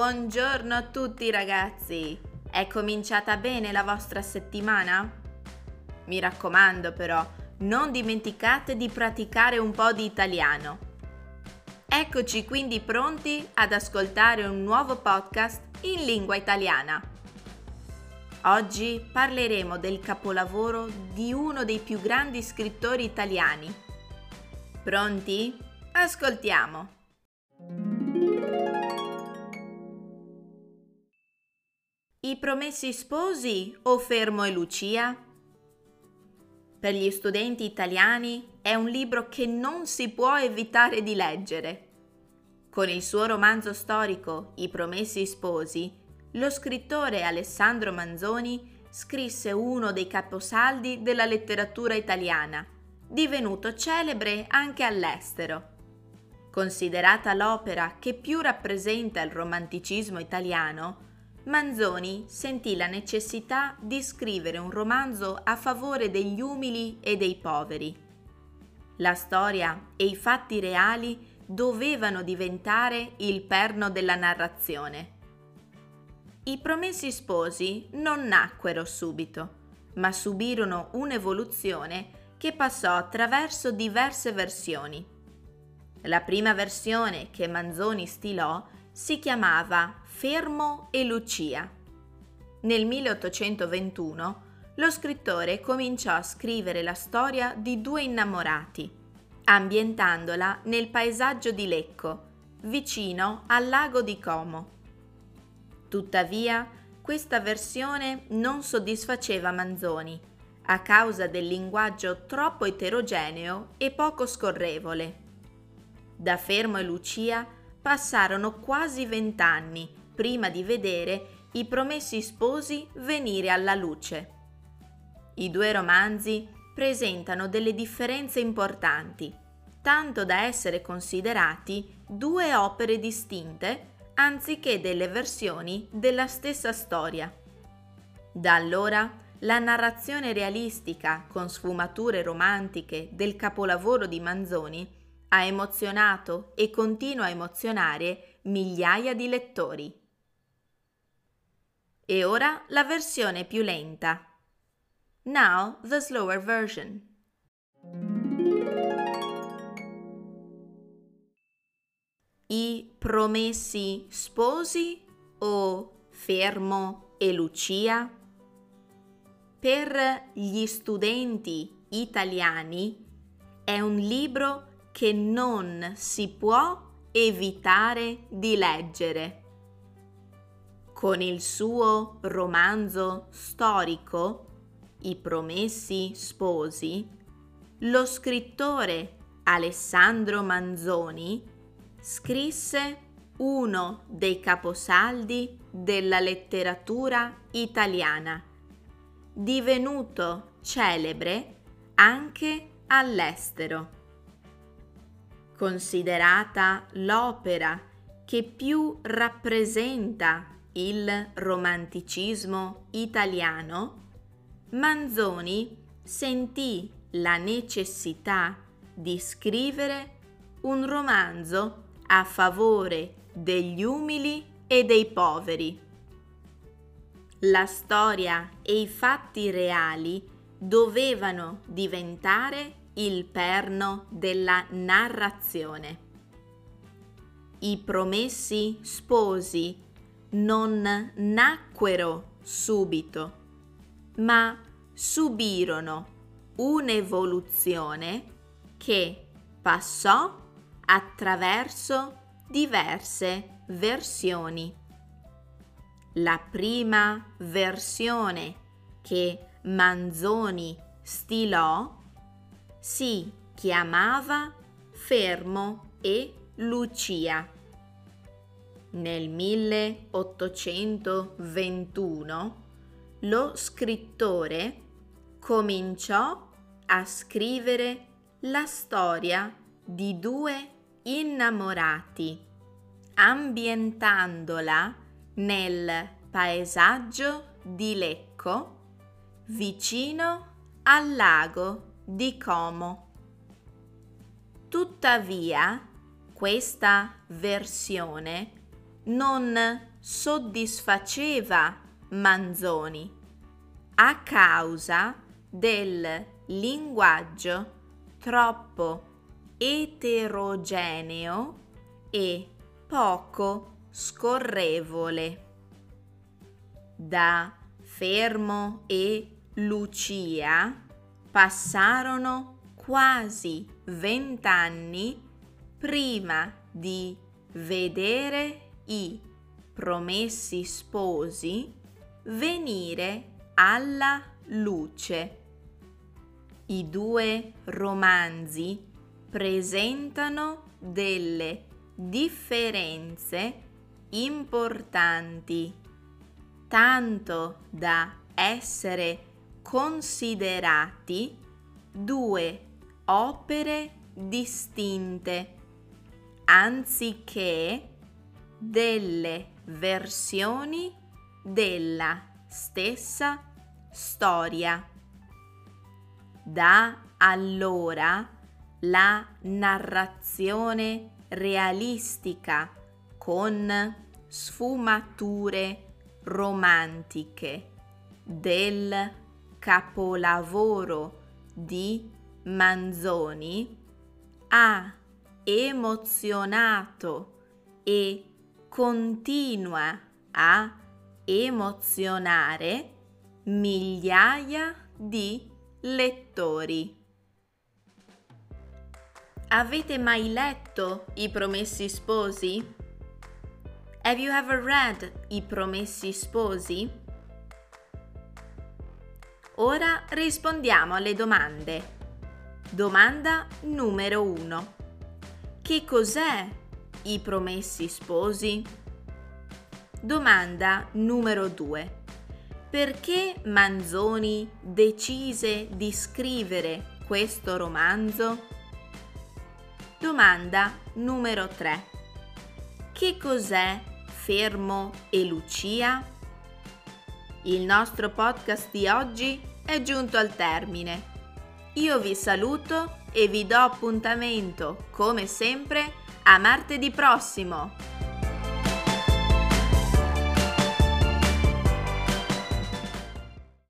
Buongiorno a tutti ragazzi! È cominciata bene la vostra settimana? Mi raccomando però, non dimenticate di praticare un po' di italiano. Eccoci quindi pronti ad ascoltare un nuovo podcast in lingua italiana. Oggi parleremo del capolavoro di uno dei più grandi scrittori italiani. Pronti? Ascoltiamo! I promessi sposi o Fermo e Lucia? Per gli studenti italiani è un libro che non si può evitare di leggere. Con il suo romanzo storico I promessi sposi, lo scrittore Alessandro Manzoni scrisse uno dei caposaldi della letteratura italiana, divenuto celebre anche all'estero. Considerata l'opera che più rappresenta il romanticismo italiano, Manzoni sentì la necessità di scrivere un romanzo a favore degli umili e dei poveri. La storia e i fatti reali dovevano diventare il perno della narrazione. I promessi sposi non nacquero subito, ma subirono un'evoluzione che passò attraverso diverse versioni. La prima versione che Manzoni stilò si chiamava Fermo e Lucia. Nel 1821 lo scrittore cominciò a scrivere la storia di due innamorati, ambientandola nel paesaggio di Lecco, vicino al lago di Como. Tuttavia, questa versione non soddisfaceva Manzoni, a causa del linguaggio troppo eterogeneo e poco scorrevole. Da Fermo e Lucia passarono quasi vent'anni prima di vedere i promessi sposi venire alla luce. I due romanzi presentano delle differenze importanti, tanto da essere considerati due opere distinte anziché delle versioni della stessa storia. Da allora la narrazione realistica con sfumature romantiche del capolavoro di Manzoni ha emozionato e continua a emozionare migliaia di lettori. E ora la versione più lenta. Now the slower version. I promessi sposi o Fermo e Lucia? Per gli studenti italiani è un libro che non si può evitare di leggere con il suo romanzo storico I promessi sposi, lo scrittore Alessandro Manzoni scrisse uno dei caposaldi della letteratura italiana, divenuto celebre anche all'estero. Considerata l'opera che più rappresenta il romanticismo italiano, Manzoni sentì la necessità di scrivere un romanzo a favore degli umili e dei poveri. La storia e i fatti reali dovevano diventare il perno della narrazione. I promessi sposi non nacquero subito, ma subirono un'evoluzione che passò attraverso diverse versioni. La prima versione che Manzoni stilò si chiamava Fermo e Lucia. Nel 1821 lo scrittore cominciò a scrivere la storia di due innamorati, ambientandola nel paesaggio di Lecco, vicino al lago di Como. Tuttavia, questa versione non soddisfaceva Manzoni a causa del linguaggio troppo eterogeneo e poco scorrevole. Da Fermo e Lucia passarono quasi vent'anni prima di vedere i promessi sposi venire alla luce. I due romanzi presentano delle differenze importanti, tanto da essere considerati due opere distinte, anziché delle versioni della stessa storia. Da allora la narrazione realistica con sfumature romantiche del capolavoro di Manzoni ha emozionato e continua a emozionare migliaia di lettori. Avete mai letto I Promessi Sposi? Have you ever read I Promessi Sposi? Ora rispondiamo alle domande. Domanda numero 1. Che cos'è I Promessi Sposi? Domanda numero 2. Perché Manzoni decise di scrivere questo romanzo? Domanda numero 3. Che cos'è Fermo e Lucia? Il nostro podcast di oggi è giunto al termine. Io vi saluto e vi do appuntamento, come sempre, a martedì prossimo.